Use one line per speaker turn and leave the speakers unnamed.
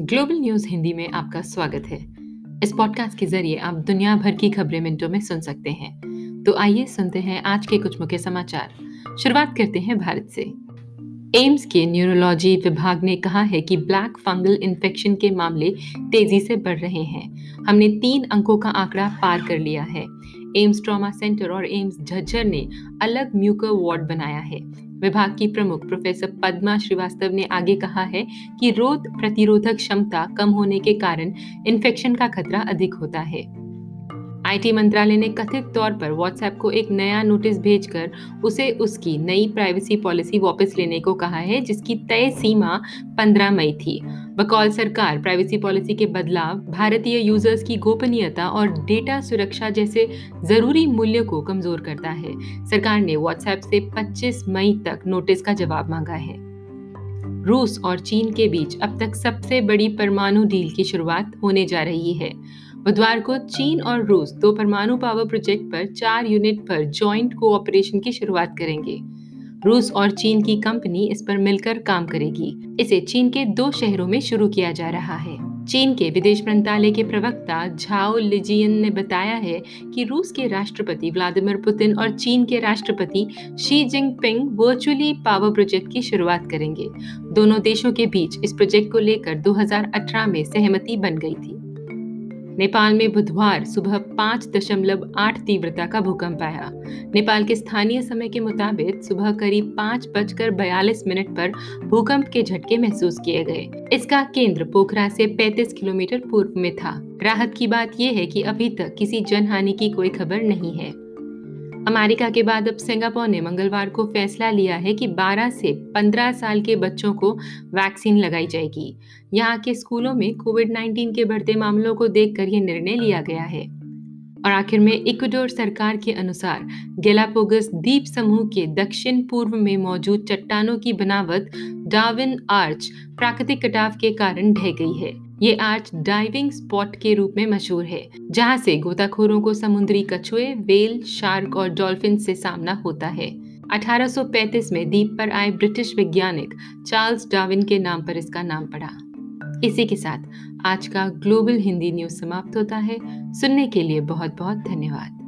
Global news Hindi में आपका स्वागत है। इस पॉडकास्ट के ज़रिए आप दुनिया भर की खबरें मिनटों में सुन सकते हैं। तो आइए सुनते हैं आज के कुछ मुख्य समाचार। शुरुआत करते हैं भारत से। एम्स के न्यूरोलॉजी विभाग ने कहा है कि ब्लैक फंगल इन्फेक्शन के मामले तेज़ी से बढ़ रहे हैं। हमने तीन अंकों का आंकड़ा पार कर लिया है। एम्स ट्रॉमा सेंटर और एम्स झज्जर ने अलग म्यूकर वार्ड बनाया है। विभाग की प्रमुख प्रोफेसर पद्मा श्रीवास्तव ने आगे कहा है कि रोग प्रतिरोधक क्षमता कम होने के कारण इन्फेक्शन का खतरा अधिक होता है। आईटी मंत्रालय ने कथित तौर पर व्हाट्सएप को एक नया नोटिस भेजकर उसे उसकी नई प्राइवेसी पॉलिसी वापस लेने को कहा है, जिसकी तय सीमा 15 मई थी। बकौल सरकार प्राइवेसी पॉलिसी के बदलाव, भारतीय यूज़र्स की गोपनीयता और डेटा सुरक्षा जैसे ज़रूरी मूल्य को कमज़ोर करता है। सरकार ने व्हाट्सएप से 25 मई तक नोटिस का जवाब मांगा है। रूस और चीन के बीच अब तक सबसे बड़ी परमाणु डील की शुरुआत होने जा रही है। बुधवार को चीन और रूस दो परमाणु पावर प्रोजेक्ट पर चार यूनिट पर जॉइंट कोऑपरेशन की शुरुआत करेंगे। रूस और चीन की कंपनी इस पर मिलकर काम करेगी। इसे चीन के दो शहरों में शुरू किया जा रहा है। चीन के विदेश मंत्रालय के प्रवक्ता झाओ लिजियन ने बताया है कि रूस के राष्ट्रपति व्लादिमीर पुतिन और चीन के राष्ट्रपति Xi Jinping virtually power project की शुरुआत करेंगे। दोनों देशों के बीच इस प्रोजेक्ट को लेकर 2018 में सहमति बन गई थी। नेपाल में बुधवार सुबह पाँच दशमलव आठ तीव्रता का भूकंप आया। नेपाल के स्थानीय समय के मुताबिक सुबह करीब पाँच बजकर बयालीस मिनट पर भूकंप के झटके महसूस किए गए। इसका केंद्र पोखरा से 35 किलोमीटर पूर्व में था। राहत की बात यह है कि अभी तक किसी जनहानि की कोई खबर नहीं है। अमेरिका के बाद अब सिंगापुर ने मंगलवार को फैसला लिया है कि 12 से 15 साल के बच्चों को वैक्सीन लगाई जाएगी। यहाँ के स्कूलों में कोविड 19 के बढ़ते मामलों को देखकर यह निर्णय लिया गया है। और आखिर में इक्वाडोर सरकार के अनुसार गेलापोगस द्वीप समूह के दक्षिण पूर्व में मौजूद चट्टानों की बनावट डाविन आर्च प्राकृतिक कटाव के कारण ढह गई है। ये आर्च डाइविंग स्पॉट के रूप में मशहूर है, जहाँ से गोताखोरों को समुद्री कछुए वेल शार्क और डॉल्फिन से सामना होता है। 1835 में द्वीप पर आए ब्रिटिश वैज्ञानिक चार्ल्स डाविन के नाम पर इसका नाम पड़ा। इसी के साथ आज का ग्लोबल हिंदी न्यूज़ समाप्त होता है। सुनने के लिए बहुत बहुत धन्यवाद।